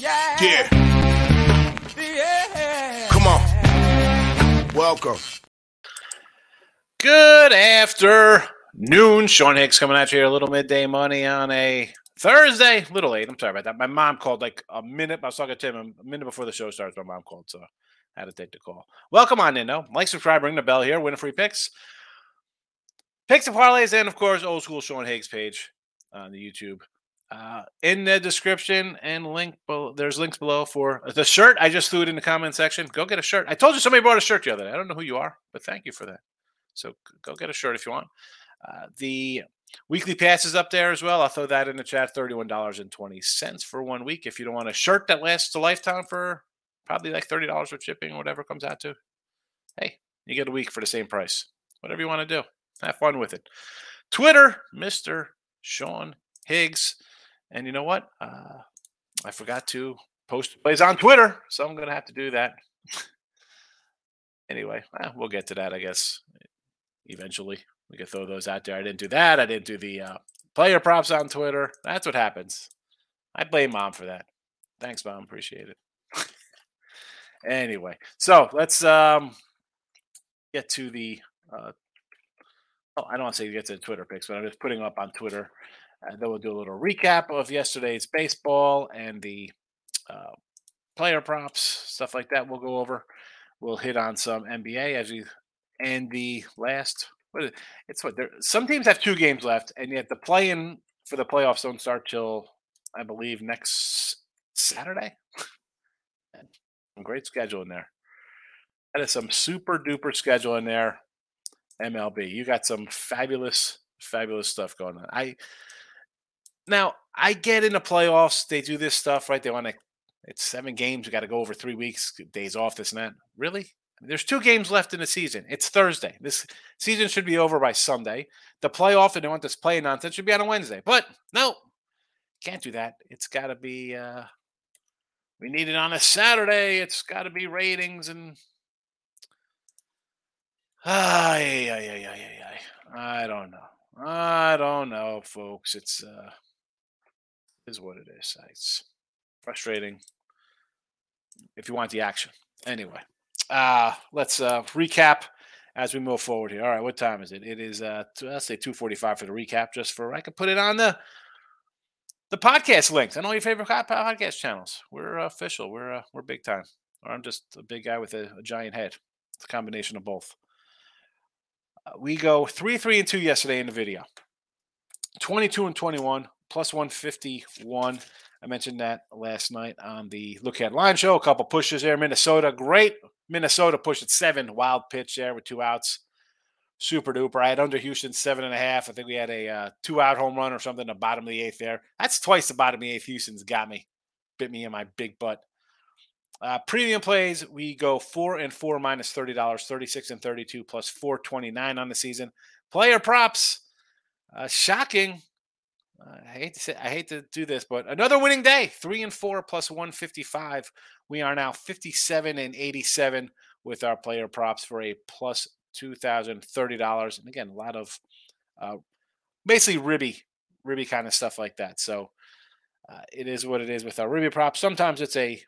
yeah. Yeah. Yeah. Come on. Welcome. Good afternoon. Sean Higgs coming at you here. a little midday money on a Thursday. A little late. I'm sorry about that. My mom called like a minute. I was talking to him a minute before the show starts. My mom called, so I had to take the call. Welcome on in, though. Like, subscribe, ring the bell here. Win free picks. Picks and parlays, and of course, old school Sean Higgs page on the YouTube. Uh, in the description and link below, there's links below for the shirt. I just threw it in the comment section. Go get a shirt. I told you somebody bought a shirt the other day. I don't know who you are, but thank you for that. So go get a shirt if you want. Uh, the weekly pass is up there as well. I'll throw that in the chat. Thirty-one dollars and twenty cents for one week. If you don't want a shirt that lasts a lifetime for probably like thirty dollars with shipping or whatever comes out to, hey, you get a week for the same price. Whatever you want to do, have fun with it. Twitter, Mister Sean Higgs. And you know what? Uh, I forgot to post plays on Twitter, so I'm going to have to do that. anyway, eh, we'll get to that, I guess, eventually. We can throw those out there. I didn't do that. I didn't do the uh, player props on Twitter. That's what happens. I blame mom for that. Thanks, mom. Appreciate it. anyway, so let's um, get to the. Uh, oh, I don't want to say get to the Twitter picks, but I'm just putting them up on Twitter then we'll do a little recap of yesterday's baseball and the uh, player props, stuff like that. We'll go over. We'll hit on some NBA as we and the last. What is it? It's what there. Some teams have two games left, and yet the play-in for the playoffs don't start till I believe next Saturday. great schedule in there. That is some super duper schedule in there. MLB, you got some fabulous, fabulous stuff going on. I now, I get in the playoffs, they do this stuff, right? They want to, it's seven games. We got to go over three weeks, days off, this and that. Really? There's two games left in the season. It's Thursday. This season should be over by Sunday. The playoff, and they want this play nonsense, should be on a Wednesday. But no, can't do that. It's got to be, uh, we need it on a Saturday. It's got to be ratings and. Ay, ay, ay, ay, ay, ay. I don't know. I don't know, folks. It's uh is what it is. It's frustrating if you want the action. Anyway, uh, let's uh, recap as we move forward here. All right, what time is it? It is uh, let's say two forty five for the recap. Just for I could put it on the the podcast links and all your favorite podcast channels. We're official. We're uh, we're big time. Or I'm just a big guy with a, a giant head. It's a combination of both. Uh, we go three, three, and two yesterday in the video. Twenty-two and twenty-one plus 151. I mentioned that last night on the Look Ahead Line Show. A couple pushes there. Minnesota, great. Minnesota push at seven. Wild pitch there with two outs. Super duper. I had under Houston seven and a half. I think we had a uh, two out home run or something the bottom of the eighth there. That's twice the bottom of the eighth. Houston's got me. Bit me in my big butt. Uh, premium plays, we go four and four minus thirty dollars, thirty six and thirty two plus four twenty nine on the season. Player props, uh, shocking. I hate to say, I hate to do this, but another winning day. Three and four plus 155. We are now 57 and 87 with our player props for a plus $2,030. And again, a lot of uh, basically ribby, ribby kind of stuff like that. So uh, it is what it is with our ribby props. Sometimes it's a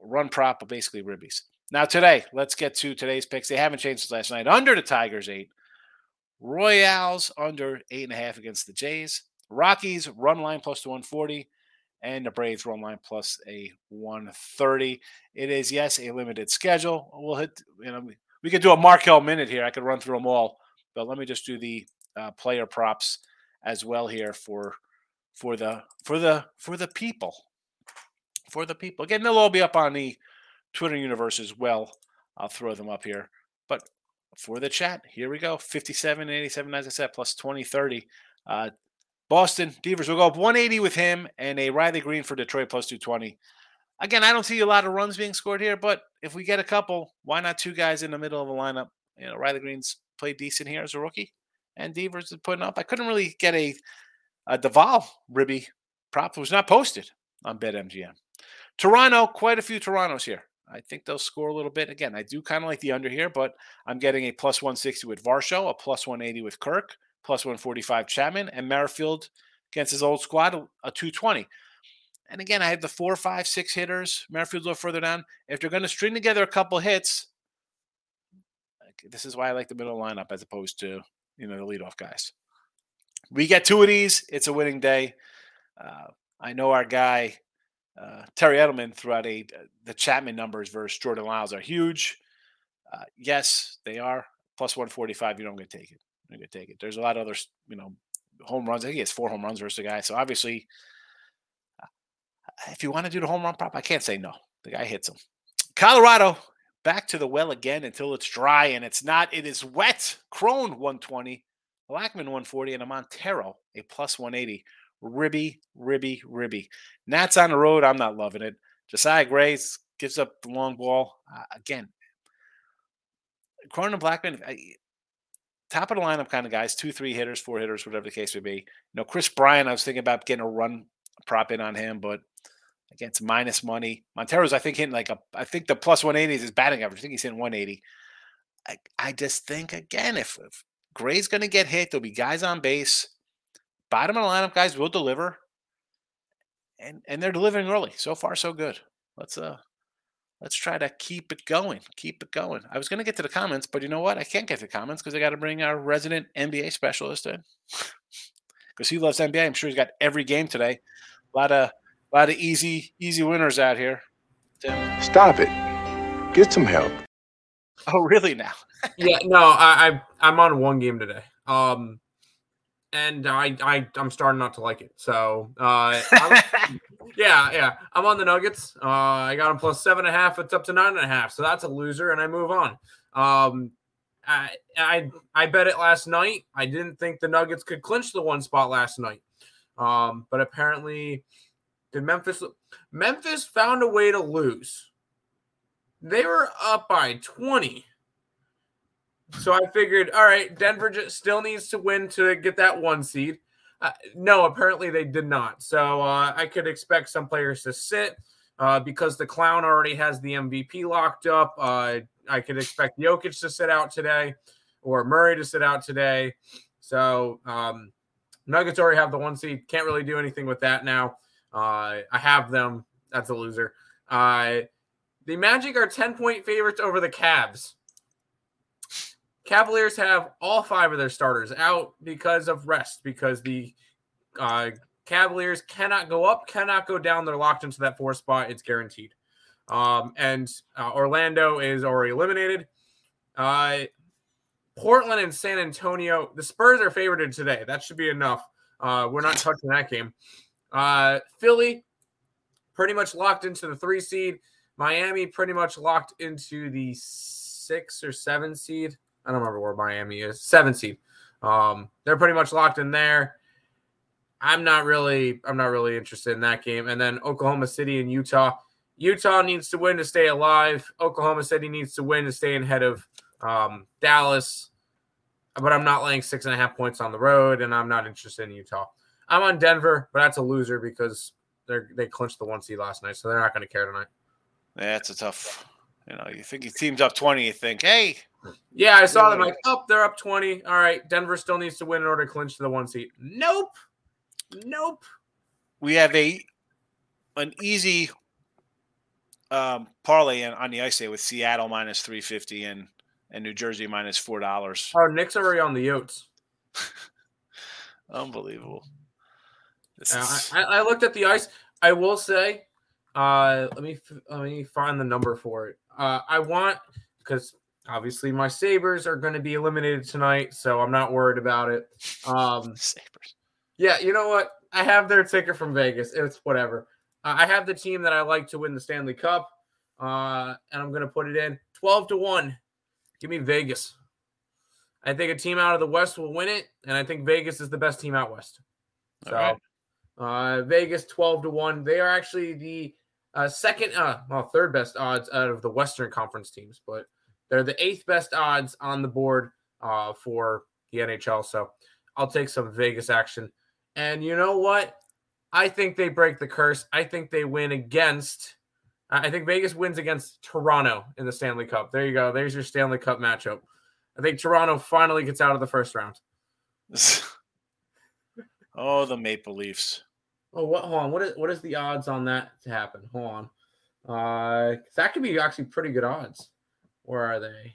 run prop, but basically ribbies. Now today, let's get to today's picks. They haven't changed since last night. Under the Tigers eight, Royals under eight and a half against the Jays. Rockies run line plus 140 and the Braves run line plus a 130. It is, yes, a limited schedule. We'll hit, you know, we could do a Markel minute here. I could run through them all, but let me just do the uh, player props as well here for for the for the for the people for the people again they'll all be up on the twitter universe as well i'll throw them up here but for the chat here we go 57 and 87 as i said plus 20 30 uh, Boston, Devers will go up 180 with him and a Riley Greene for Detroit plus 220. Again, I don't see a lot of runs being scored here, but if we get a couple, why not two guys in the middle of the lineup? You know, Riley Greene's played decent here as a rookie, and Devers is putting up. I couldn't really get a, a Duvall Ribby prop. It was not posted on BetMGM. Toronto, quite a few Torontos here. I think they'll score a little bit. Again, I do kind of like the under here, but I'm getting a plus 160 with Varsho, a plus 180 with Kirk, plus 145 Chapman, and Merrifield against his old squad, a 220. And again, I have the four, five, six hitters. Merrifield's a little further down. If they're going to string together a couple hits, this is why I like the middle lineup as opposed to you know the leadoff guys. We get two of these. It's a winning day. Uh, I know our guy uh, Terry Edelman threw out a the Chapman numbers versus Jordan Lyles are huge. Uh, yes, they are plus one forty five. You don't get to take it. Get to take it. There's a lot of other you know home runs. I think he has four home runs versus the guy. So obviously, if you want to do the home run prop, I can't say no. The guy hits them. Colorado back to the well again until it's dry and it's not. It is wet. Cron 120, Blackmon 140, and a Montero a plus 180. Ribby, ribby, ribby. Nats on the road. I'm not loving it. Josiah Grace gives up the long ball uh, again. Cronin Blackmon, top of the lineup kind of guys, two, three hitters, four hitters, whatever the case may be. You know, Kris Bryant, I was thinking about getting a run prop in on him, but again, it's minus money. Montero's, I think, hitting like a, I think the plus 180 is his batting average. I think he's hitting 180. I, I just think, again, if, if Gray's going to get hit, there'll be guys on base. Bottom of the lineup guys will deliver. And and they're delivering early. So far, so good. Let's uh let's try to keep it going. Keep it going. I was gonna get to the comments, but you know what? I can't get to the comments because I got to bring our resident NBA specialist in. Because he loves NBA. I'm sure he's got every game today. A lot of a lot of easy, easy winners out here. Tim. Stop it. Get some help. Oh, really now? yeah, no, I, I I'm on one game today. Um and I, I I'm starting not to like it. So uh, yeah, yeah, I'm on the Nuggets. Uh, I got them plus seven and a half. It's up to nine and a half. So that's a loser, and I move on. Um, I, I I bet it last night. I didn't think the Nuggets could clinch the one spot last night, um, but apparently, did Memphis Memphis found a way to lose. They were up by 20 so I figured, all right, Denver just still needs to win to get that one seed. Uh, no, apparently they did not. So uh, I could expect some players to sit uh, because the clown already has the MVP locked up. Uh, I could expect Jokic to sit out today or Murray to sit out today. So um, Nuggets already have the one seed. Can't really do anything with that now. Uh, I have them. That's a loser. Uh, the Magic are 10 point favorites over the Cavs. Cavaliers have all five of their starters out because of rest, because the uh, Cavaliers cannot go up, cannot go down. They're locked into that four spot. It's guaranteed. Um, and uh, Orlando is already eliminated. Uh, Portland and San Antonio, the Spurs are favored today. That should be enough. Uh, we're not touching that game. Uh, Philly, pretty much locked into the three seed. Miami, pretty much locked into the six or seven seed. I don't remember where Miami is. Seven seed. Um, they're pretty much locked in there. I'm not really, I'm not really interested in that game. And then Oklahoma City and Utah. Utah needs to win to stay alive. Oklahoma City needs to win to stay ahead of um, Dallas. But I'm not laying six and a half points on the road, and I'm not interested in Utah. I'm on Denver, but that's a loser because they they clinched the one seed last night, so they're not going to care tonight. Yeah, it's a tough. You know, you think your team's up twenty, you think, hey, yeah, I saw them like, oh, they're up 20. All right, Denver still needs to win in order to clinch the one seat. Nope. Nope. We have a an easy um, parlay on the ice day with Seattle minus 350 and and New Jersey minus four dollars. Oh, Nick's already on the Yotes. Unbelievable. Uh, is... I, I, looked at the ice. I will say, uh, let me let me find the number for it. Uh, I want because Obviously, my Sabres are going to be eliminated tonight, so I'm not worried about it. Um, Sabres. Yeah, you know what? I have their ticket from Vegas. It's whatever. Uh, I have the team that I like to win the Stanley Cup, uh, and I'm going to put it in 12 to 1. Give me Vegas. I think a team out of the West will win it, and I think Vegas is the best team out West. So, right. uh, Vegas 12 to 1. They are actually the uh, second, uh, well, third best odds out of the Western Conference teams, but they're the eighth best odds on the board uh, for the NHL. So I'll take some Vegas action. And you know what? I think they break the curse. I think they win against. I think Vegas wins against Toronto in the Stanley Cup. There you go. There's your Stanley Cup matchup. I think Toronto finally gets out of the first round. oh, the Maple Leafs. Oh, what? Hold on. What is what is the odds on that to happen? Hold on. Uh, that could be actually pretty good odds. Where are they?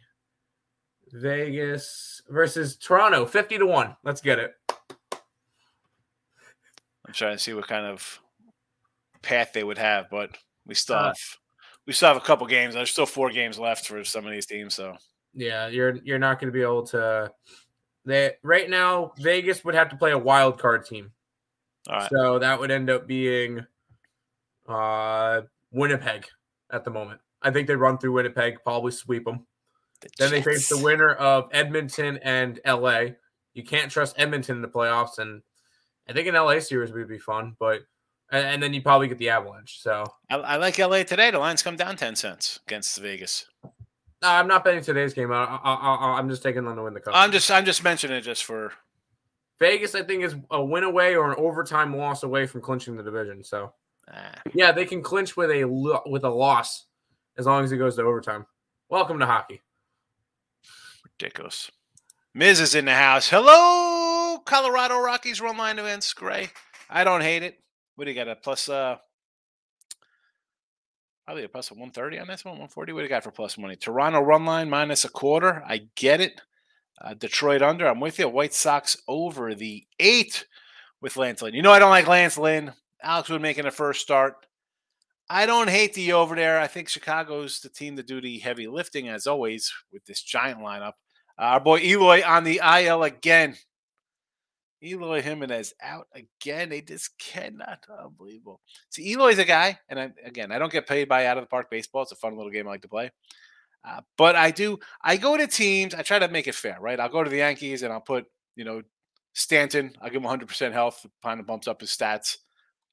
Vegas versus Toronto, fifty to one. Let's get it. I'm trying to see what kind of path they would have, but we still uh, have we still have a couple games. There's still four games left for some of these teams, so yeah, you're you're not going to be able to. They right now Vegas would have to play a wild card team, so that would end up being uh Winnipeg at the moment. I think they run through Winnipeg, probably sweep them. The then they face the winner of Edmonton and LA. You can't trust Edmonton in the playoffs, and I think an LA series would be fun, but and, and then you probably get the Avalanche. So I, I, like LA today. The lines come down ten cents against Vegas. No, I'm not betting today's game. I, am just taking them to win the cup. I'm just I'm just mentioning it just for Vegas. I think is a win away or an overtime loss away from clinching the division. So ah. yeah, they can clinch with a with a loss as long as it goes to overtime. Welcome to hockey. Ridiculous. Miz is in the house. Hello, Colorado Rockies run line events. Gray. I don't hate it. What do you got? A plus uh probably a plus of 130 on this one, 140. What do you got for plus money? Toronto run line minus a quarter. I get it. Uh, Detroit under. I'm with you. White Sox over the eight with Lance Lynn. You know I don't like Lance Lynn. Alex Wood making a first start. I don't hate the over there. I think Chicago's the team to do the heavy lifting as always with this giant lineup. Uh, our boy Eloy on the IL again. Eloy Jimenez out again. They just cannot. Unbelievable. See, Eloy's a guy, and I, again, I don't get paid by out of the park baseball. It's a fun little game I like to play. Uh, but I do. I go to teams. I try to make it fair, right? I'll go to the Yankees and I'll put, you know, Stanton. I'll give him 100% health. Kind of bumps up his stats.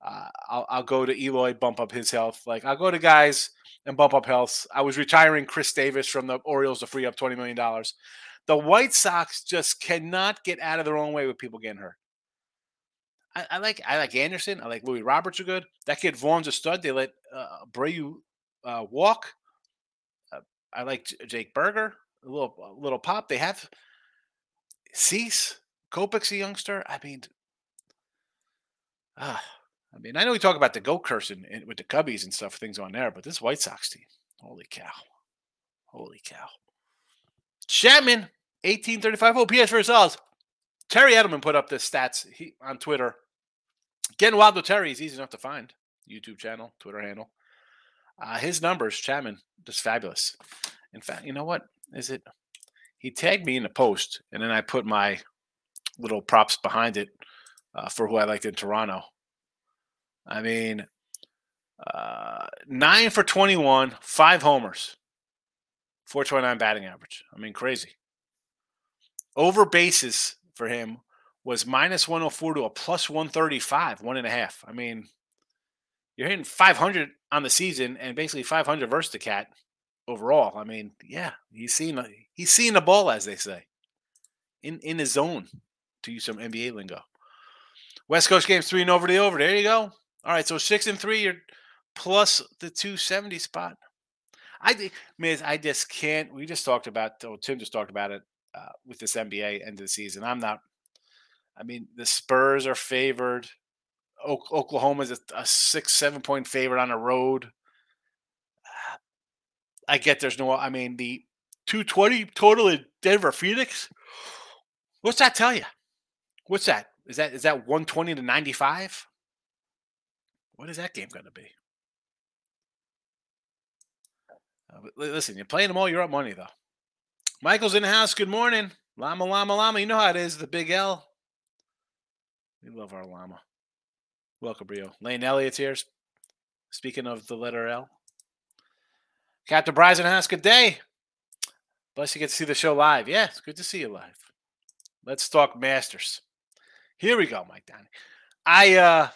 Uh, I'll, I'll go to Eloy, bump up his health. Like I'll go to guys and bump up health. I was retiring Chris Davis from the Orioles to free up $20 million. The White Sox just cannot get out of their own way with people getting hurt. I, I like I like Anderson. I like Louis Roberts are good. That kid Vaughn's a stud. They let uh, uh, walk. Uh, I like Jake Burger. A little a little pop. They have Cease. Kopech's a youngster. I mean, uh, I mean, I know we talk about the goat go and with the Cubbies and stuff, things on there, but this White Sox team, holy cow, holy cow. Chapman 1835 OPS for us. Terry Edelman put up the stats he, on Twitter. Getting wild with Terry is easy enough to find. YouTube channel, Twitter handle. Uh, his numbers, Chapman, just fabulous. In fact, you know what is it? He tagged me in the post, and then I put my little props behind it uh, for who I liked in Toronto. I mean, uh, nine for 21, five homers, 429 batting average. I mean, crazy. Over bases for him was minus 104 to a plus 135, one and a half. I mean, you're hitting 500 on the season and basically 500 versus the cat overall. I mean, yeah, he's seen he's seeing the ball, as they say, in in his zone, to use some NBA lingo. West Coast games three and over the over. There you go. All right, so six and three, you're plus the 270 spot. I Miz, I just can't. We just talked about, oh, Tim just talked about it uh, with this NBA end of the season. I'm not. I mean, the Spurs are favored. O- Oklahoma is a, a, six, seven point favorite on the road. I get there's no. I mean, the 220 total in Denver Phoenix. What's that tell you? What's that? Is that is that 120 to 95? What is that game going to be? Uh, listen, you're playing them all. You're up money though. Michael's in the house. Good morning. Llama, llama, llama. You know how it is. The big L. We love our llama. Welcome, Brio. Lane Elliott's here. Speaking of the letter L. Captain Bryson House, good day. Bless you get to see the show live. Yeah, it's good to see you live. Let's talk Masters. Here we go, Mike Downey. I uh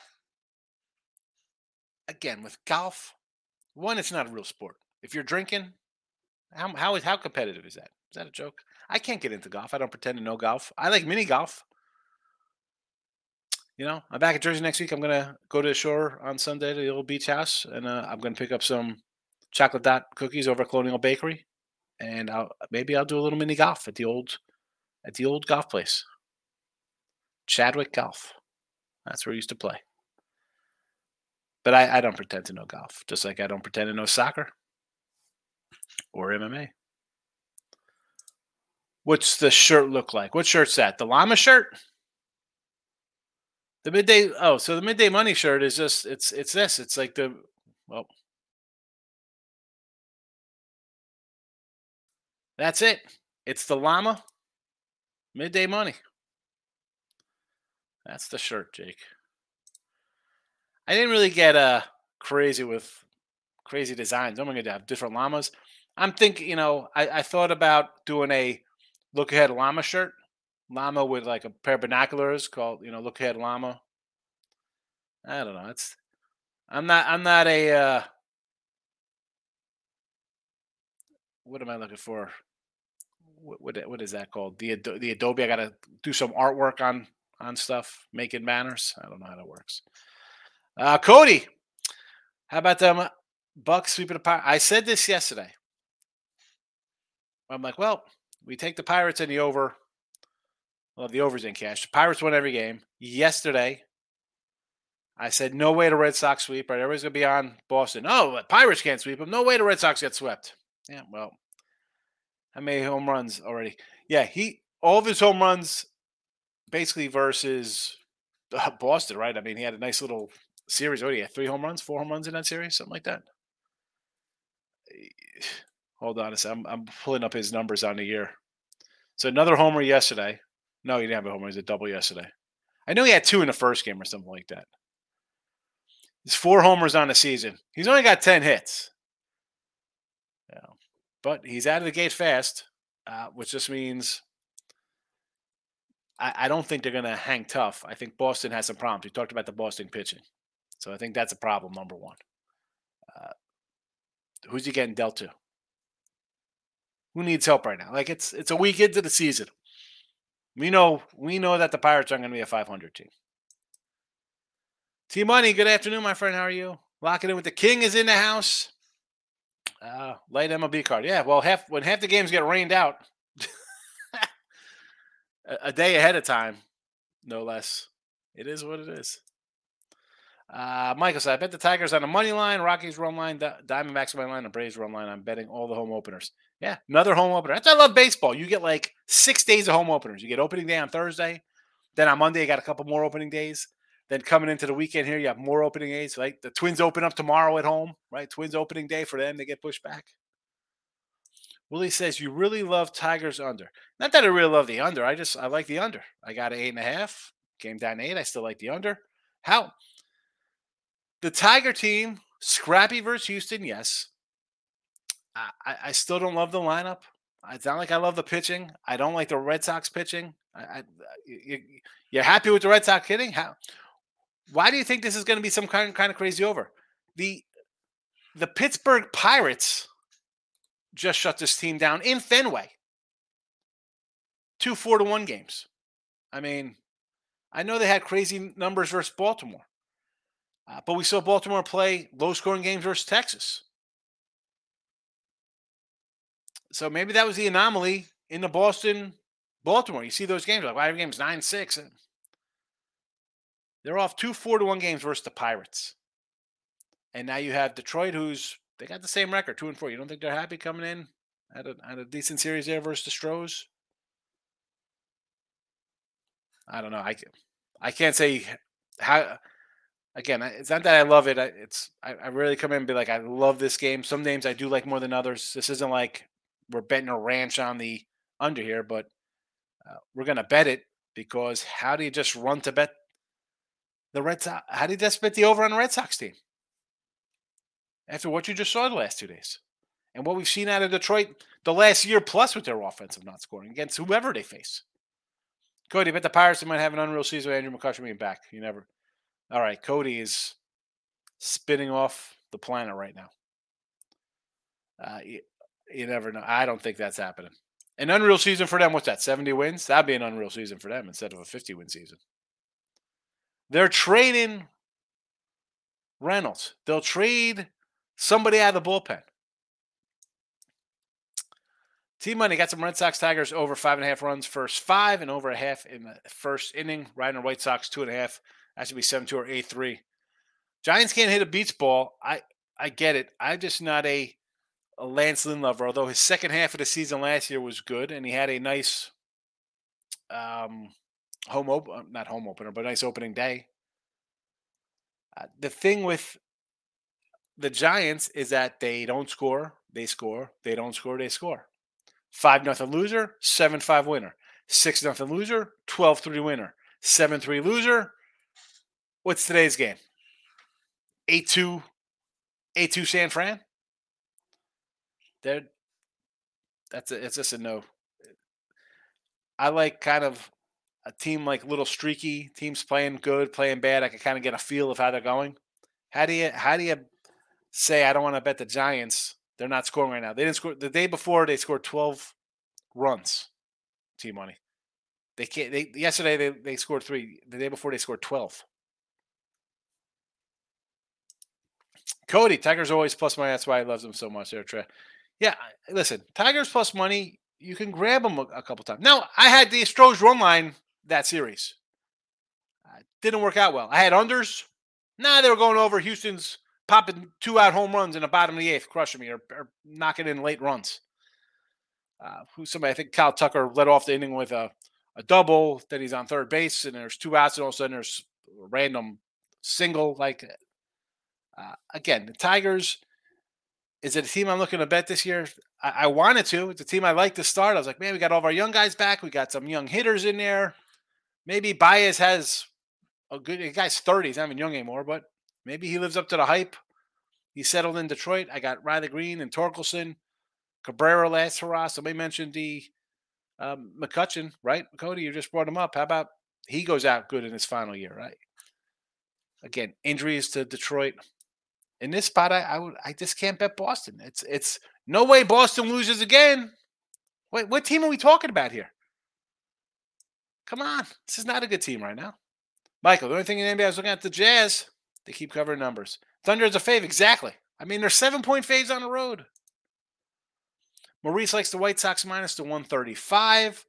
again with golf, one, it's not a real sport. If you're drinking, how how is how competitive is that? Is that a joke? I can't get into golf. I don't pretend to know golf. I like mini golf. You know, I'm back at Jersey next week. I'm gonna go to the shore on Sunday to the old beach house, and uh, I'm gonna pick up some chocolate dot cookies over at Colonial Bakery, and I'll maybe I'll do a little mini golf at the old at the old golf place, Chadwick Golf. That's where I used to play. But I, I don't pretend to know golf, just like I don't pretend to know soccer or MMA. What's the shirt look like? What shirt's that? The llama shirt? The midday oh, so the midday money shirt is just it's it's this. It's like the well That's it. It's the llama midday money. That's the shirt, Jake. I didn't really get uh crazy with crazy designs. I'm gonna have different llamas. I'm thinking, you know, I, I thought about doing a look ahead llama shirt. Llama with like a pair of binoculars called, you know, look ahead llama. I don't know. It's I'm not I'm not a uh what am I looking for? What what, what is that called? The the Adobe. I got to do some artwork on on stuff, making banners. I don't know how that works. Uh, Cody, how about them Bucks sweeping the Pirates? I said this yesterday. I'm like, well, we take the Pirates in the over. Well, the overs in cash. The Pirates won every game. Yesterday, I said, no way the Red Sox sweep. Right? Everybody's going to be on Boston. Oh, Pirates can't sweep them. No way the Red Sox get swept. Yeah, well, how many home runs already? Yeah, he all of his home runs basically versus uh, Boston, right? I mean, he had a nice little series. Oh, yeah, three home runs, four home runs in that series, something like that. Hold on a second. I'm, I'm pulling up his numbers on the year. So another homer yesterday. No, he didn't have a homer. He was a double yesterday. I know he had two in the first game or something like that. He's four homers on the season. He's only got 10 hits. Yeah. But he's out of the gate fast, uh, which just means I, I don't think they're going to hang tough. I think Boston has some problems. We talked about the Boston pitching. So I think that's a problem, number one. Uh, who's he getting dealt to? who needs help right now? Like it's it's a week into the season. We know we know that the Pirates aren't going to be a 500 team. T Money, good afternoon, my friend. How are you? Locking in with the King is in the house. Uh, light MLB card. Yeah, well, half when half the games get rained out, a, a day ahead of time, no less. It is what it is. Uh, Michael said, I bet the Tigers on the money line, Rockies run line, Diamondbacks run line, and Braves run line. I'm betting all the home openers. Yeah, another home opener. That's I love baseball. You get like six days of home openers. You get opening day on Thursday. Then on Monday, you got a couple more opening days. Then coming into the weekend here, you have more opening days. Right, the Twins open up tomorrow at home. Right, Twins opening day for them. They get pushed back. Willie says you really love Tigers under. Not that I really love the under. I just I like the under. I got an eight and a half. Came down eight. I still like the under. How the Tiger team, scrappy versus Houston, yes. I, I still don't love the lineup. It's not like I love the pitching. I don't like the Red Sox pitching. I, I, you, you're happy with the Red Sox hitting? How? Why do you think this is going to be some kind kind of crazy over? The the Pittsburgh Pirates just shut this team down in Fenway. Two four to one games. I mean, I know they had crazy numbers versus Baltimore. Uh, but we saw Baltimore play low scoring games versus Texas. So maybe that was the anomaly in the Boston Baltimore. You see those games, like, why well, game's 9 6. They're off two 4 to 1 games versus the Pirates. And now you have Detroit, who's they got the same record, 2 and 4. You don't think they're happy coming in at a, at a decent series there versus the Stros? I don't know. I, I can't say how again, it's not that I love it. It's I, I, really come in and be like, I love this game. Some names I do like more than others. This isn't like we're betting a ranch on the under here, but uh, we're gonna bet it because how do you just run to bet the Red Sox? How do you just bet the over on the Red Sox team after what you just saw the last two days and what we've seen out of Detroit the last year plus with their offensive not scoring against whoever they face? Cody, you bet the Pirates might have an unreal season with Andrew McCutchen being back. You never. All right, Cody is spinning off the planet right now. Uh, you, you never know. I don't think that's happening. An unreal season for them. What's that? 70 wins? That'd be an unreal season for them instead of a 50 win season. They're trading Reynolds. They'll trade somebody out of the bullpen. Team Money got some Red Sox Tigers over five and a half runs first five and over a half in the first inning. Riding White Sox two and a half that should be 7 2 or 8 3. Giants can't hit a beats ball. I I get it. I'm just not a, a Lance Lynn lover. Although his second half of the season last year was good, and he had a nice um, home open, uh, not home opener, but nice opening day. Uh, the thing with the Giants is that they don't score, they score. They don't score, they score. Five nothing loser, seven five winner. Six nothing loser, 12-3 winner. Seven three loser. What's today's game? A two, A two San Fran? They're that's a, it's just a no. I like kind of a team like little streaky, teams playing good, playing bad. I can kind of get a feel of how they're going. How do you how do you say I don't want to bet the Giants? They're not scoring right now. They didn't score the day before. They scored twelve runs. Team money. They can't. They yesterday they, they scored three. The day before they scored twelve. Cody Tigers always plus money. That's why I love them so much. There, Trey. Yeah, listen, Tigers plus money. You can grab them a, a couple times. Now I had the Stros run line that series. Uh, didn't work out well. I had unders. Nah, they were going over. Houston's popping two out home runs in the bottom of the eighth, crushing me or, or knocking in late runs. Uh, who somebody I think Kyle Tucker led off the inning with a, a double. Then he's on third base, and there's two outs, and all of a sudden there's a random single. Like uh, again, the Tigers. Is it a team I'm looking to bet this year? I, I wanted to. It's a team I like to start. I was like, man, we got all of our young guys back. We got some young hitters in there. Maybe Baez has a good the guy's 30. He's not even young anymore, but maybe he lives up to the hype. He settled in Detroit. I got Riley Greene and Torkelson, Cabrera last hurrah. Somebody mentioned the um, McCutchen, right? Cody, you just brought him up. How about he goes out good in his final year, right? Again, injuries to Detroit. In this spot, I, I would I just can't bet Boston. It's it's no way Boston loses again. Wait, what team are we talking about here? Come on, this is not a good team right now. Michael, the only thing in NBA I was looking at the Jazz. They keep covering numbers. Thunder is a fave, exactly. I mean, they're seven point faves on the road. Maurice likes the White Sox minus the 135.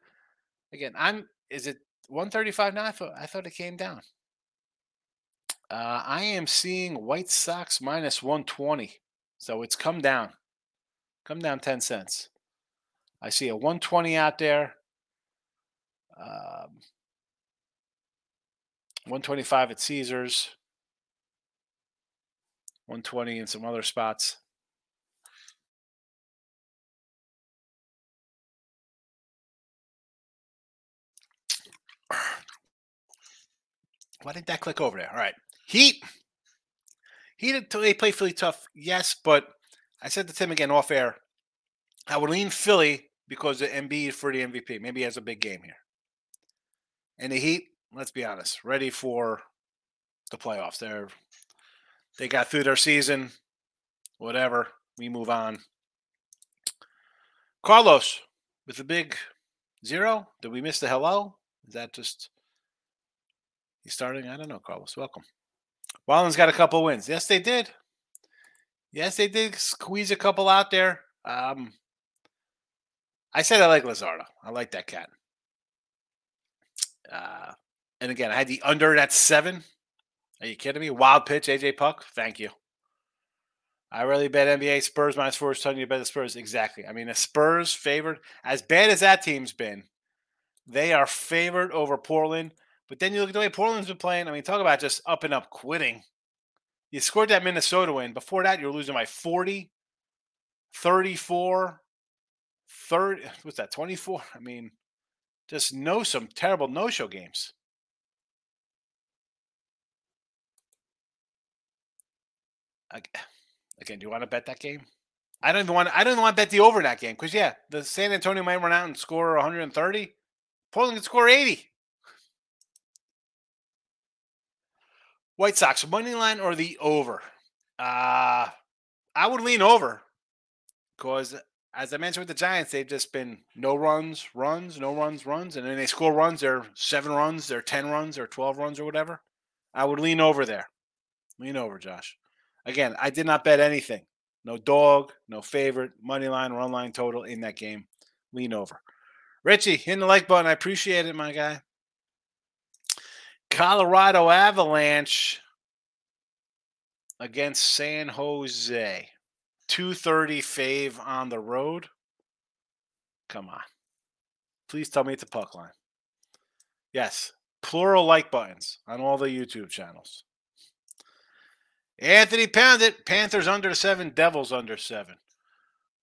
Again, I'm is it 135 now? I thought I thought it came down. Uh, I am seeing White Sox minus 120. So it's come down. Come down 10 cents. I see a 120 out there. Um, 125 at Caesars. 120 in some other spots. Why did that click over there? All right. Heat. Heat, they play Philly tough, yes, but I said to Tim again off air, I would lean Philly because of Embiid for the MVP. Maybe he has a big game here. And the Heat, let's be honest, ready for the playoffs. They're they got through their season. Whatever. We move on. Carlos with the big zero. Did we miss the hello? Is that just he's starting? I don't know, Carlos. Welcome. Marlins got a couple wins. Yes, they did. Yes, they did squeeze a couple out there. Um, I said I like Luzardo. I like that cat. Uh, and again, I had the under at seven. Are you kidding me? Wild pitch, AJ Puk. Thank you. I really bet NBA Spurs minus four is telling you to bet the Spurs. Exactly. I mean, the Spurs favored, as bad as that team's been, they are favored over Portland. But then you look at the way Portland's been playing. I mean, talk about just up and up quitting. You scored that Minnesota win. Before that, you were losing by 40, 34, 30. What's that, 24? I mean, just know some terrible no show games. Again, do you want to bet that game? I don't even want. I don't even want to bet the over in that game because yeah, the San Antonio might run out and score 130. Portland can score 80. White Sox money line or the over? Uh I would lean over because as I mentioned with the Giants, they've just been no runs, runs, no runs, runs, and then they score runs. They're seven runs, they're ten runs, or twelve runs, or whatever. I would lean over there. Lean over, Josh. Again, I did not bet anything. No dog, no favorite, money line, run line total in that game. Lean over. Richie, hit the like button. I appreciate it, my guy. Colorado Avalanche. against San Jose. 230 fave on the road. Come on. Please tell me it's a puck line. Yes, plural like buttons on all the YouTube channels. Anthony Poundit, Panthers under seven, Devils under seven.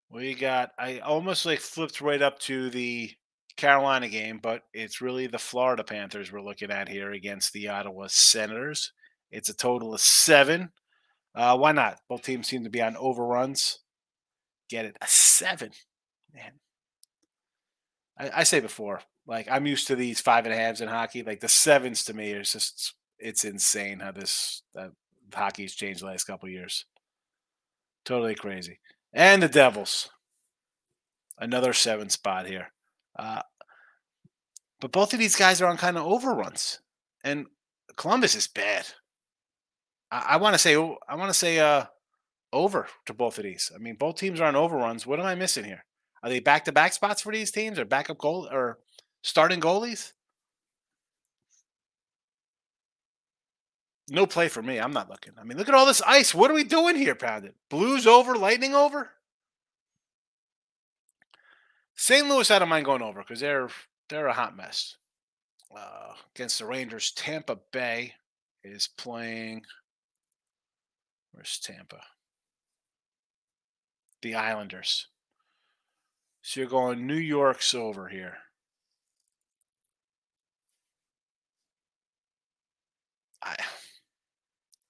We got, I almost like flipped right up to the Carolina game, but it's really the Florida Panthers we're looking at here against the Ottawa Senators. It's a total of seven. Uh, why not? Both teams seem to be on overruns. Get it? A seven. Man. I, I say before, like I'm used to these five and a halves in hockey. Like the sevens to me is just it's insane how this that hockey's changed the last couple years. Totally crazy. And the Devils. Another seven spot here. Uh, but both of these guys are on kind of overruns. And Columbus is bad. I, I want to say I want to say uh over to both of these. I mean, both teams are on overruns. What am I missing here? Are they back to back spots for these teams or backup goal or starting goalies? No play for me. I'm not looking. I mean, look at all this ice. What are we doing here, Pounded? Blues over, lightning over? St. Louis, I don't mind going over because they're they're a hot mess. Uh, against the Rangers, Tampa Bay is playing. Where's Tampa? The Islanders. So you're going New York's over here. I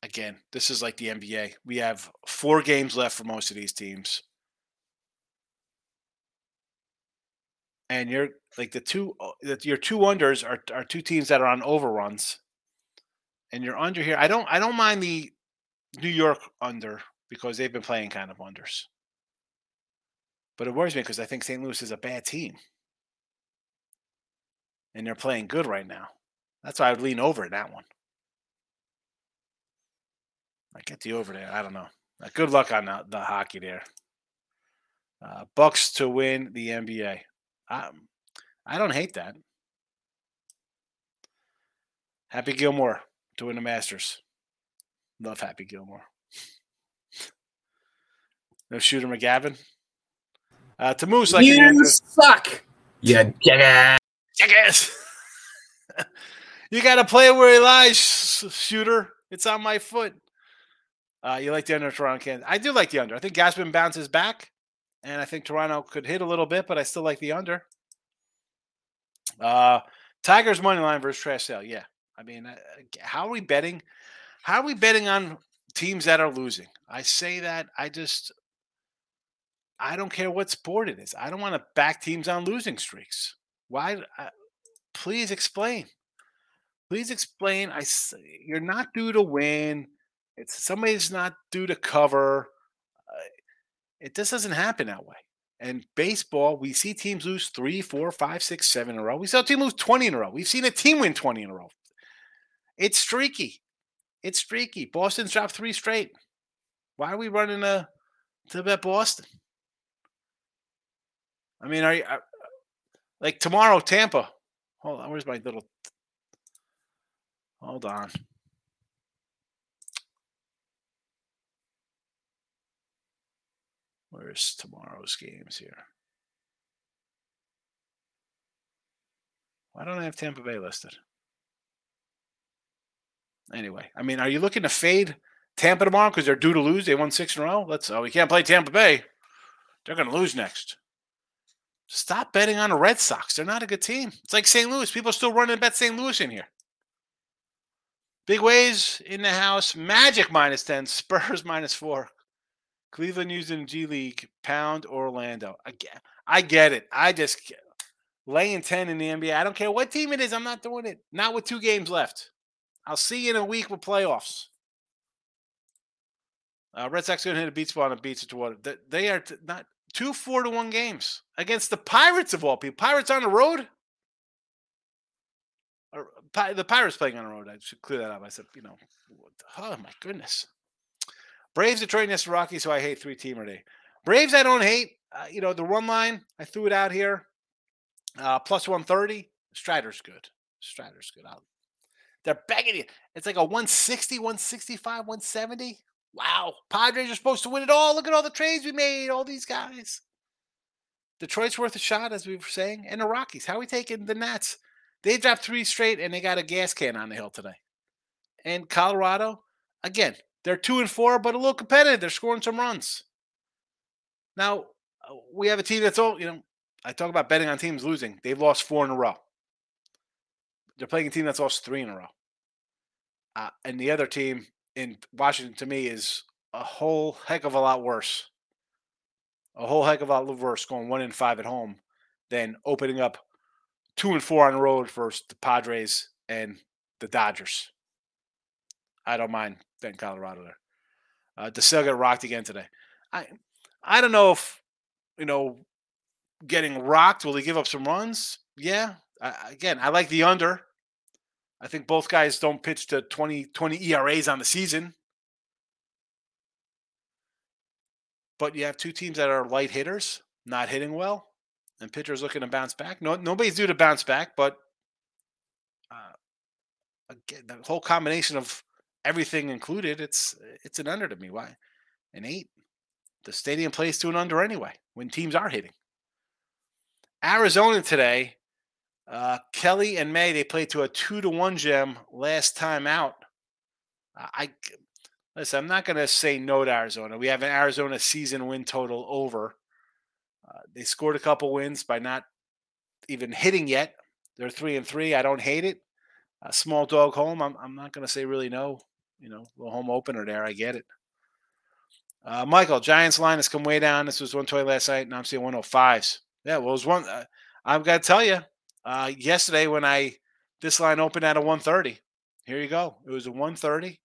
again, this is like the NBA. We have four games left for most of these teams. And you're like the two uh, that your two unders are, are two teams that are on overruns. And you're under here. I don't I don't mind the New York under because they've been playing kind of unders. But it worries me because I think St. Louis is a bad team. And they're playing good right now. That's why I would lean over in that one. I get the over there. I don't know. Good luck on the, the hockey there. Uh, Bucks to win the NBA. I, I don't hate that. Happy Gilmore to win the Masters. Love Happy Gilmore. no Shooter McGavin. Uh, to Moose, like you suck. Yeah, jackass. Jackass. you got to play where he lies, Shooter. It's on my foot. Uh, you like the under Toronto, Kansas? I do like the under. I think Gaspin bounces back, and I think Toronto could hit a little bit, but I still like the under. Uh, Tigers money line versus trash sale. Yeah, I mean, uh, how are we betting? How are we betting on teams that are losing? I say that I just I don't care what sport it is. I don't want to back teams on losing streaks. Why? Uh, please explain. Please explain. I you're not due to win. It's somebody's not due to cover. It just doesn't happen that way. And baseball, we see teams lose three, four, five, six, seven in a row. We saw a team lose 20 in a row. We've seen a team win 20 in a row. It's streaky. It's streaky. Boston's dropped three straight. Why are we running a to bet Boston? I mean, are you uh, like tomorrow, Tampa? Hold on, where's my little? Hold on. Where's tomorrow's games here? Why don't I have Tampa Bay listed? Anyway, I mean, are you looking to fade Tampa tomorrow because they're due to lose? They won six in a row. Let's. Oh, we can't play Tampa Bay. They're going to lose next. Stop betting on the Red Sox. They're not a good team. It's like St. Louis. People are still running bet St. Louis in here. Big ways in the house. Magic minus 10. Spurs minus 4. Cleveland using G League. Pound Orlando. I get, I get it. I just laying 10 in the NBA. I don't care what team it is. I'm not doing it. Not with two games left. I'll see you in a week with playoffs. Uh, Red Sox going to hit a beat spot on a to water. They are t- not two four to one games against the Pirates of all people. Pirates on the road. Or, the Pirates playing on the road. I should clear that up. I said, you know, oh my goodness. Braves, Detroit, and Rockies, who I hate three teamer day. Braves, I don't hate. Uh, you know, the run line, I threw it out here. Uh, plus 130. Strider's good. Strider's good. I'll, they're begging you. It's like a 160, 165, 170. Wow, Padres are supposed to win it all. Look at all the trades we made, all these guys. Detroit's worth a shot, as we were saying, and the Rockies. How are we taking the Nats? They dropped three straight, and they got a gas can on the hill today. And Colorado, again, they're two and four, but a little competitive. They're scoring some runs. Now uh, we have a team that's all you know. I talk about betting on teams losing. They've lost four in a row. They're playing a team that's lost three in a row. Uh, and the other team in Washington, to me, is a whole heck of a lot worse. A whole heck of a lot worse going one and five at home than opening up two and four on the road for the Padres and the Dodgers. I don't mind betting Colorado there. Uh, DeSale got rocked again today. I I don't know if you know getting rocked. Will he give up some runs? Yeah. I, again, I like the under. I think both guys don't pitch to 20, 20 ERAs on the season. But you have two teams that are light hitters, not hitting well, and pitchers looking to bounce back. No, nobody's due to bounce back, but uh, again, the whole combination of everything included, it's it's an under to me. Why? An eight. The stadium plays to an under anyway when teams are hitting. Arizona today uh, Kelly and May they played to a two to one gem last time out. I listen. I'm not going to say no to Arizona. We have an Arizona season win total over. Uh, they scored a couple wins by not even hitting yet. They're three and three. I don't hate it. A small dog home. I'm, I'm not going to say really no. You know, the home opener there. I get it. Uh, Michael, Giants line has come way down. This was 120 last night, and I'm seeing 105s. Yeah, well, it was one. Uh, I've got to tell you, uh, yesterday when I this line opened at a 130. Here you go. It was a 130.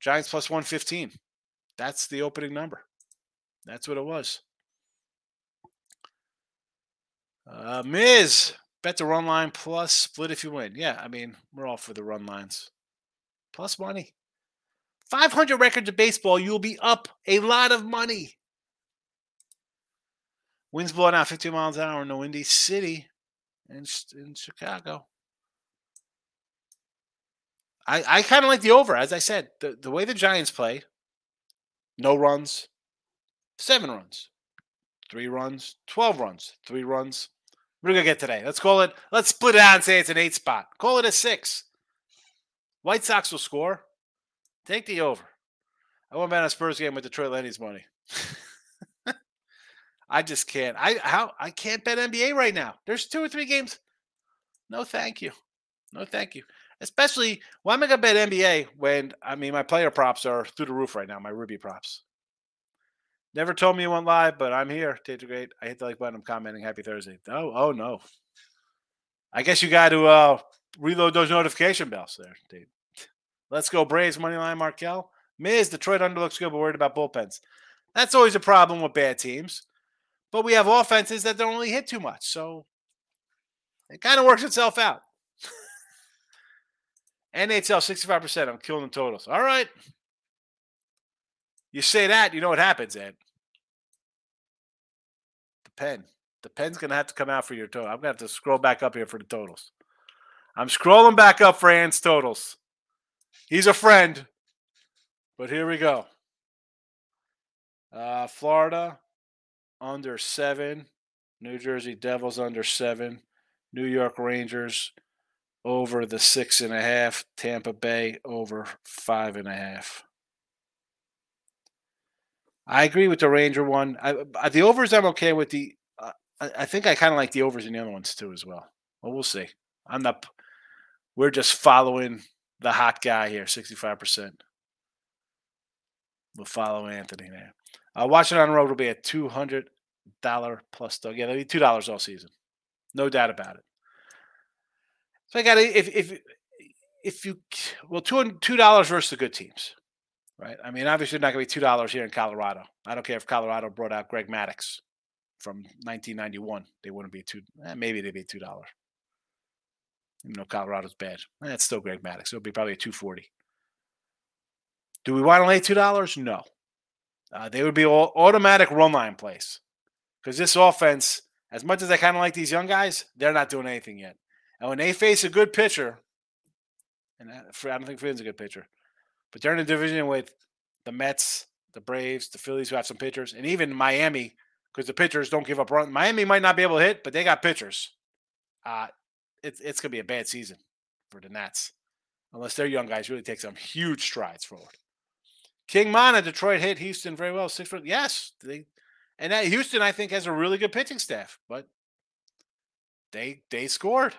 Giants plus 115. That's the opening number. That's what it was. Uh, Miz, bet the run line plus split if you win. Yeah, I mean, we're all for the run lines. Plus money. 500 records of baseball, you'll be up a lot of money. Winds blowing out 50 miles an hour in the windy city in, Chicago. I, I kind of like the over. As I said, the, the way the Giants play, no runs, seven runs, three runs, 12 runs, three runs. We're we going to get today. Let's call it, let's split it out and say it's an eight spot. Call it a six. White Sox will score. Take the over. I went bet on a Spurs game with Detroit Lenny's money. I just can't. I how I can't bet NBA right now. There's two or three games. No, thank you. No, thank you. Especially why am I gonna bet NBA when I mean my player props are through the roof right now. My Ruby props. Never told me you went live, but I'm here. Tater great. I hit the like button. I'm commenting. Happy Thursday. Oh, oh no. I guess you got to uh, reload those notification bells there, Dave. Let's go Braves money line Markel. Miz Detroit under looks good, but worried about bullpens. That's always a problem with bad teams. But we have offenses that don't really hit too much. So it kind of works itself out. NHL 65%. I'm killing the totals. All right. You say that, you know what happens, Ed. The pen. The pen's going to have to come out for your total. I'm going to have to scroll back up here for the totals. I'm scrolling back up for Ant's totals. He's a friend. But here we go. Uh, Florida, under seven. New Jersey Devils under seven. New York Rangers over the six and a half. Tampa Bay over five and a half. I agree with the Ranger one. I, the overs I'm okay with. The uh, I, I think I kind of like the overs in the other ones too as well. Well, we'll see. I'm not. We're just following the hot guy here, 65%. We'll follow Anthony there. Uh, watching on the road will be a two hundred dollar plus dog. Yeah, they'll be two dollars all season, no doubt about it. So I got to, if if if you well two two dollars versus the good teams, right? I mean, obviously not going to be two dollars here in Colorado. I don't care if Colorado brought out Greg Maddux from 1991; they wouldn't be two. Eh, maybe they'd be two dollars. Even though Colorado's bad, that's eh, still Greg Maddux. It'll be probably a two forty. Do we want to lay two dollars? No. Uh, they would be all automatic run line plays because this offense, as much as I kind of like these young guys, they're not doing anything yet. And when they face a good pitcher, and I don't think Freeland's a good pitcher, but they're in a division with the Mets, the Braves, the Phillies who have some pitchers, and even Miami because the pitchers don't give up runs. Miami might not be able to hit, but they got pitchers. Uh, it's it's gonna be a bad season for the Nats unless their young guys really take some huge strides forward. King Mana, Detroit hit Houston very well. Six foot, yes, they and that Houston I think has a really good pitching staff, but they they scored.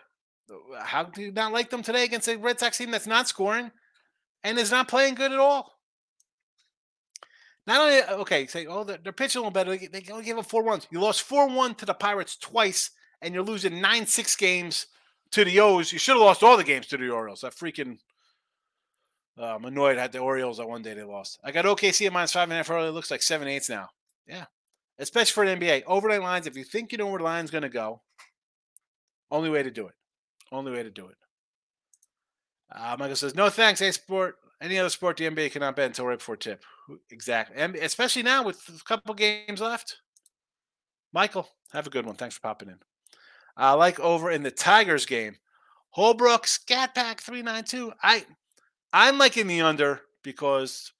How do you not like them today against a Red Sox team that's not scoring and is not playing good at all? Not only uh, okay, say oh they're, they're pitching a little better. They, they only gave up four runs. You lost four one to the Pirates twice, and you're losing nine six games to the O's. You should have lost all the games to the Orioles. That freaking uh, I'm annoyed at the Orioles that one day they lost. I got OKC at minus five and a half early. It looks like seven eights now. Yeah, especially for an NBA overnight lines. If you think you know where the line's going to go, only way to do it. Only way to do it. Uh, Michael says, no thanks, A Sport. Any other sport, the NBA cannot bet until right before tip. Exactly. And especially now with a couple games left. Michael, have a good one. Thanks for popping in. I uh, like over in the Tigers game. Holbrook, Scat Pack 392. I I'm liking the under because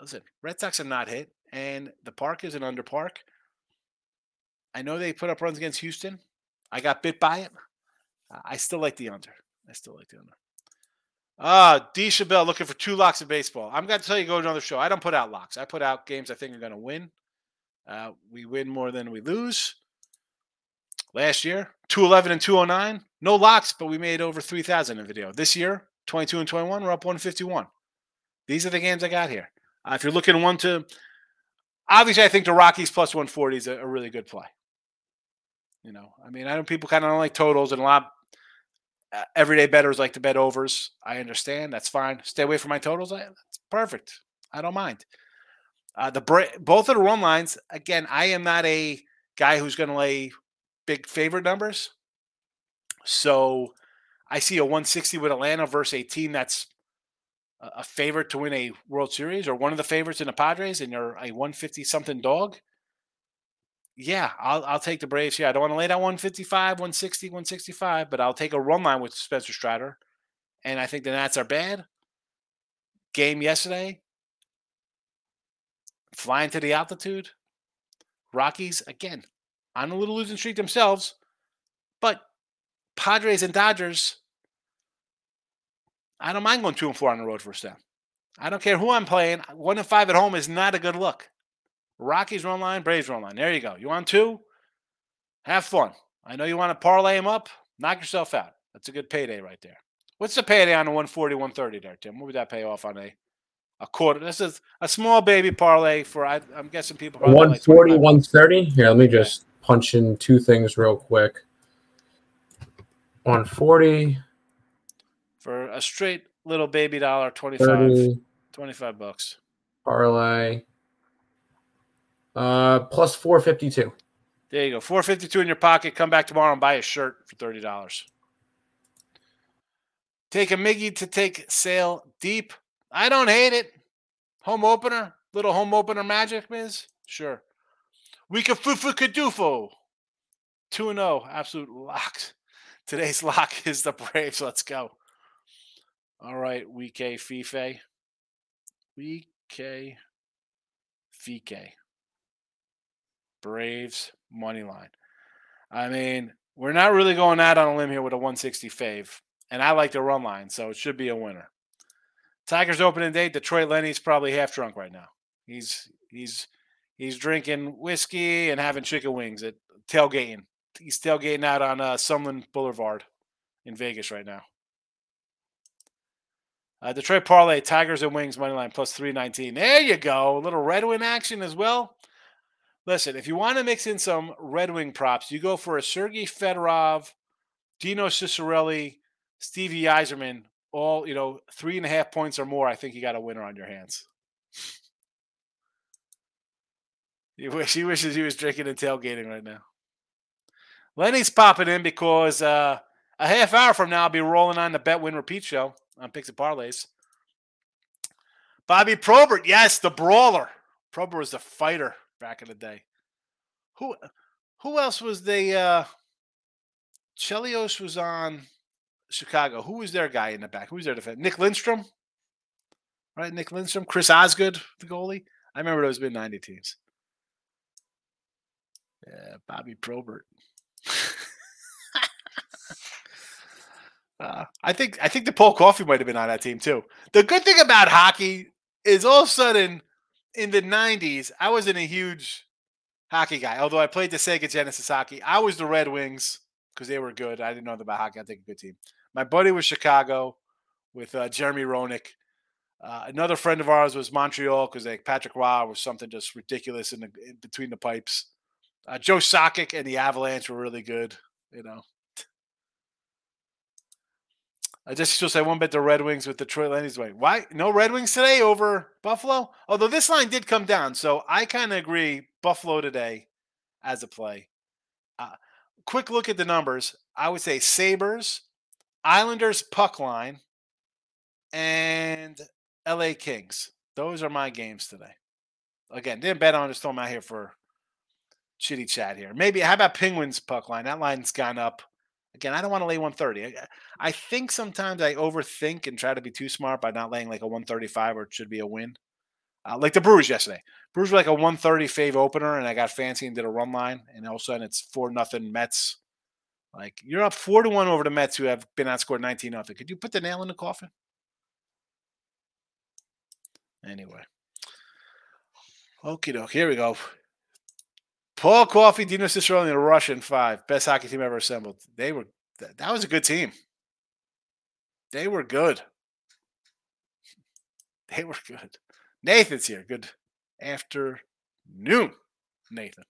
listen, Red Sox are not hit, and the park is an under park. I know they put up runs against Houston. I got bit by it. I still like the under. I still like the under. Ah, D. Chabelle looking for two locks in baseball. I'm going to tell you, go to another show. I don't put out locks. I put out games I think are going to win. Uh, we win more than we lose. Last year, 211 and 209. No locks, but we made over 3,000 in video. This year, 22 and 21, we're up 151. These are the games I got here. Uh, if you're looking one to, obviously, I think the Rockies plus 140 is a, a really good play. You know, I mean, I know people kind of don't like totals, and a lot uh, everyday bettors like to bet overs. I understand. That's fine. Stay away from my totals. I, that's perfect. I don't mind. Uh, the both of the run lines. Again, I am not a guy who's going to lay big favorite numbers. So I see a 160 with Atlanta versus a team that's a favorite to win a World Series or one of the favorites in the Padres, and you're a 150 something dog yeah, I'll I'll take the Braves. Yeah, I don't want to lay that 155, 160, 165, but I'll take a run line with Spencer Strider. And I think the Nats are bad. Game yesterday, flying to the altitude. Rockies, again, on a little losing streak themselves, but Padres and Dodgers, I don't mind going two and four on the road for them. I don't care who I'm playing. One and five at home is not a good look. Rockies run line, Braves run line. There you go. You want two? Have fun. I know you want to parlay them up. Knock yourself out. That's a good payday right there. What's the payday on the 140, 130 there, Tim? What would that pay off on a a quarter? This is a small baby parlay for I, am guessing people. 140, like 130. Here, let me just punch in two things real quick. 140 for a straight little baby dollar 25 30, 25 bucks parlay uh, plus 452. There you go. 452 in your pocket. Come back tomorrow and buy a shirt for $30. Take a Miggy to take sale deep. I don't hate it. Home opener. Little home opener magic, Miz. Sure. Can fufu kadufo. 2 0. Absolute locked. Today's lock is the Braves. Let's go. All right. A Fife. Week A Fife. Braves money line. I mean, we're not really going out on a limb here with a 160 fave, and I like the run line, so it should be a winner. Tigers opening day. Detroit Lenny's probably half drunk right now. He's he's he's drinking whiskey and having chicken wings at tailgating. He's tailgating out on uh, Sumlin Boulevard in Vegas right now. Uh, Detroit parlay Tigers and Wings money line plus three nineteen. There you go, a little Red Wing action as well. Listen, if you want to mix in some Red Wing props, you go for a Sergei Fedorov, Dino Ciccarelli, Stevie Yzerman, all, you know, three and a half points or more. I think you got a winner on your hands. He wish he wishes he was drinking and tailgating right now. Lenny's popping in because uh, a half hour from now I'll be rolling on the Bet Win Repeat show on Picks and Parlays. Bobby Probert, yes, the brawler. Probert was the fighter back in the day. Who who else was the Uh, Chelios was on Chicago. Who was their guy in the back? Who was their defense? Nick Lidstrom. right? Nick Lidstrom, Chris Osgood, the goalie. I remember those mid 90 teams. Yeah, Bobby Probert. uh, I think I think the Paul Coffey might have been on that team too. The good thing about hockey is all of a sudden in the 90s, I wasn't a huge hockey guy. Although I played the Sega Genesis hockey, I was the Red Wings because they were good. I didn't know about hockey. I think a good team. My buddy was Chicago with uh, Jeremy Roenick. Uh, another friend of ours was Montreal because like Patrick Roy was something just ridiculous in, the, in between the pipes. Uh, Joe Sakic and the Avalanche were really good. You know, I just just I won't bet the Red Wings with Detroit Lions. way. why no Red Wings today over Buffalo? Although this line did come down, so I kind of agree Buffalo today as a play. Uh, quick look at the numbers. I would say Sabres, Islanders puck line, and LA Kings. Those are my games today. Again, didn't bet on just throw them out here for chitty chat here. Maybe how about Penguins puck line? That line's gone up. Again, I don't want to lay 130. I, think sometimes I overthink and try to be too smart by not laying like a 135 or it should be a win. Uh, like the Brewers yesterday. Brewers were like a 130 fave opener, and I got fancy and did a run line, and all of a sudden it's four nothing Mets. Like you're up four to one over the Mets, who have been outscored 19 nothing. Could you put the nail in the coffin? Anyway. Okie doke. Here we go. Paul Coffey, Dino Ciccarelli, and Russian five. Best hockey team ever assembled. They were that, was a good team. They were good. They were good. Nathan's here. Good afternoon, Nathan.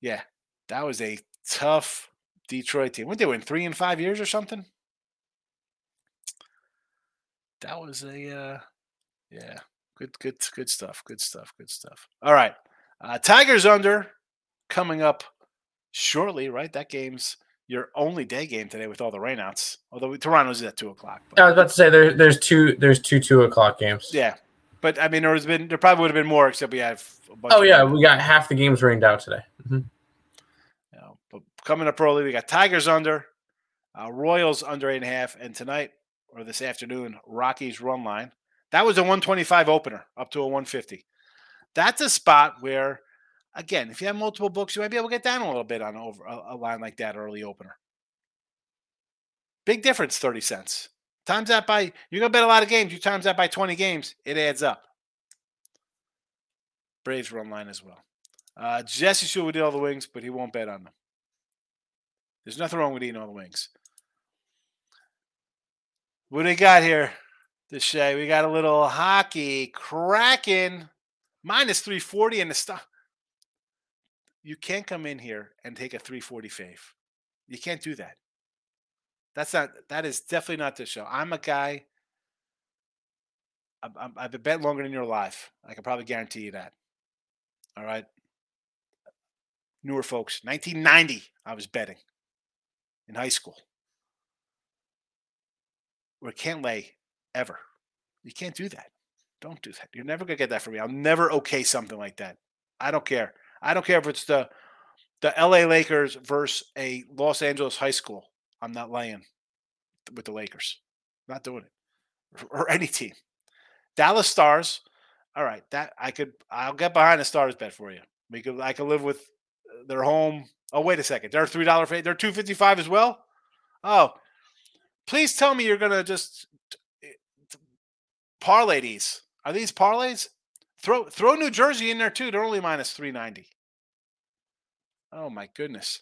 Yeah, that was a tough Detroit team. What they win three in five years or something? That was a uh, yeah, good, good, good stuff. Good stuff. Good stuff. All right, uh, Tigers under coming up shortly. Right, that game's your only day game today with all the rainouts. Although Toronto's at two o'clock. But. I was about to say there, there's two there's two two o'clock games. Yeah, but I mean there has been there probably would have been more except we have. oh yeah, we got half the games rained out today. Mm-hmm. You know, but coming up early, we got Tigers under, uh, Royals under eight and a half, and tonight or this afternoon, Rockies run line. That was a 125 opener up to a 150. That's a spot where, again, if you have multiple books, you might be able to get down a little bit on over a, a line like that early opener. Big difference, 30 cents. Times that by, you're going to bet a lot of games. You times that by 20 games, it adds up. Braves run line as well. Uh, Jesse Shule would eat all the wings, but he won't bet on them. There's nothing wrong with eating all the wings. What do we got here, Deshay? We got a little hockey cracking minus 340 in the stock. You can't come in here and take a 340 fave. You can't do that. That's not, that is definitely not the show. I'm a guy, i have been betting longer than your life. I can probably guarantee you that. All right. Newer folks, 1990, I was betting in high school. We can't lay ever. You can't do that. Don't do that. You're never gonna get that from me. I'll never okay something like that. I don't care. I don't care if it's the the LA Lakers versus a Los Angeles high school. I'm not laying with the Lakers. Not doing it. Or any team. Dallas Stars. All right, that I could I'll get behind the Stars bet for you. We could I could live with uh, their home. Oh, wait a second. They're three dollar they're two fifty five as well. Oh, please tell me you're gonna just eh, parlay these. Are these parlays? Throw throw New Jersey in there too. They're only minus 390. Oh my goodness.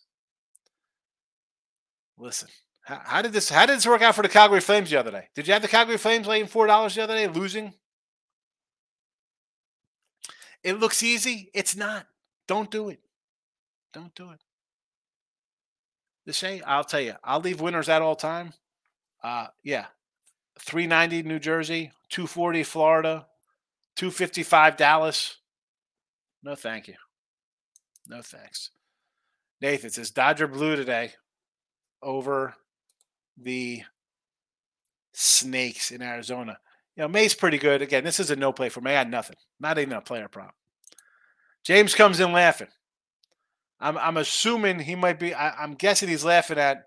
Listen, how, how, did this how did this work out for the Calgary Flames the other day? Did you have the Calgary Flames laying four dollars the other day, losing? It looks easy. It's not. Don't do it. Don't do it. The same, I'll tell you, I'll leave winners at all time. Uh, yeah, 390 New Jersey, 240 Florida, 255 Dallas. No, thank you. No thanks. Nathan says Dodger blue today over the Snakes in Arizona. You know, May's pretty good. Again, this is a no play for me. I got nothing. Not even a player prop. James comes in laughing. I'm I'm assuming he might be. I, I'm guessing he's laughing at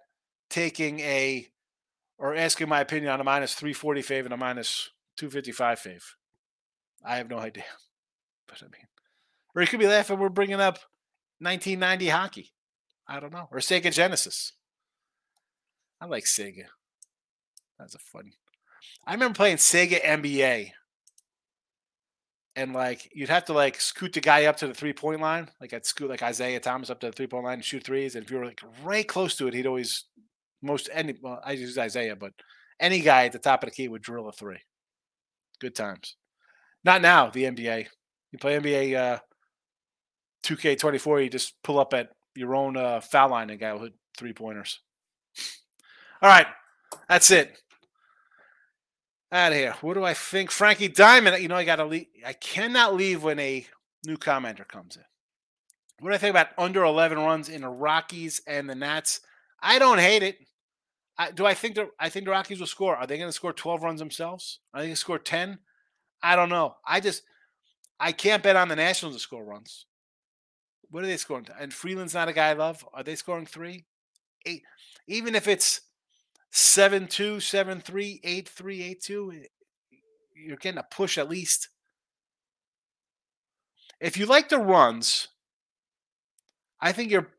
taking a or asking my opinion on a minus 340 fave and a minus 255 fave. I have no idea. But I mean, or he could be laughing we're bringing up 1990 hockey. I don't know. Or Sega Genesis. I like Sega. That's a fun. I remember playing Sega NBA. And like you'd have to like scoot the guy up to the three point line, like I'd scoot like Isiah Thomas up to the three point line and shoot threes. And if you were like right close to it, he'd always most any well, I use Isiah, but any guy at the top of the key would drill a three. Good times. Not now, the NBA. You play NBA uh 2K24, you just pull up at your own uh, foul line and guy will hit three pointers. All right, that's it. Out of here. What do I think? Frankie Diamond. You know, I got to leave. I cannot leave when a new commenter comes in. What do I think about under 11 runs in the Rockies and the Nats? I don't hate it. I, do I think the I think the Rockies will score? Are they going to score 12 runs themselves? Are they going to score 10? I don't know. I just I can't bet on the Nationals to score runs. What are they scoring? And Freeland's not a guy I love. Are they scoring three? Eight. Even if it's 7 2, 7 3, 8 3, 8 2, eh, you're getting a push at least. If you like the runs, I think your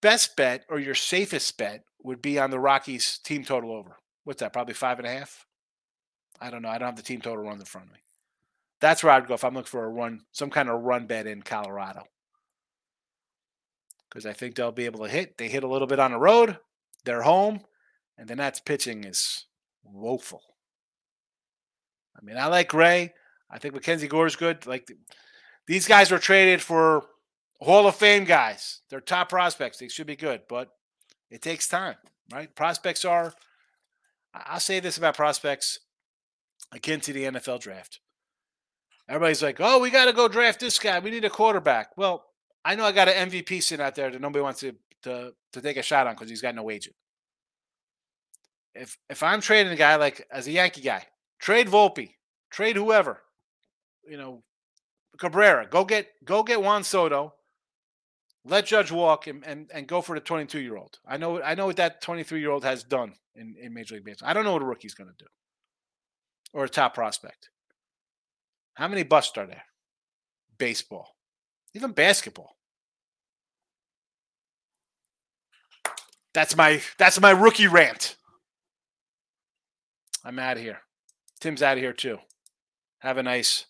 best bet or your safest bet would be on the Rockies team total over. What's that? Probably five and a half. I don't know. I don't have the team total runs in front of me. That's where I'd go if I'm looking for a run, some kind of run bet in Colorado. Because I think they'll be able to hit. They hit a little bit on the road. They're home. And the Nats pitching is woeful. I mean, I like Gray. I think Mackenzie Gore is good. Like these guys were traded for Hall of Fame guys. They're top prospects. They should be good, but it takes time, right? Prospects are, I'll say this about prospects akin to the NFL draft. Everybody's like, oh, we got to go draft this guy. We need a quarterback. Well, I know I got an MVP sitting out there that nobody wants to to, to take a shot on because he's got no agent. If if I'm trading a guy like as a Yankee guy, trade Volpe, trade whoever, you know, Cabrera, go get go get Juan Soto, let Judge walk and, and, and go for the 22 year old. I know I know what that 23 year old has done in, in Major League Baseball. I don't know what a rookie's going to do or a top prospect. How many busts are there? Baseball, even basketball. That's my that's my rookie rant. I'm out of here. Tim's out of here too. Have a nice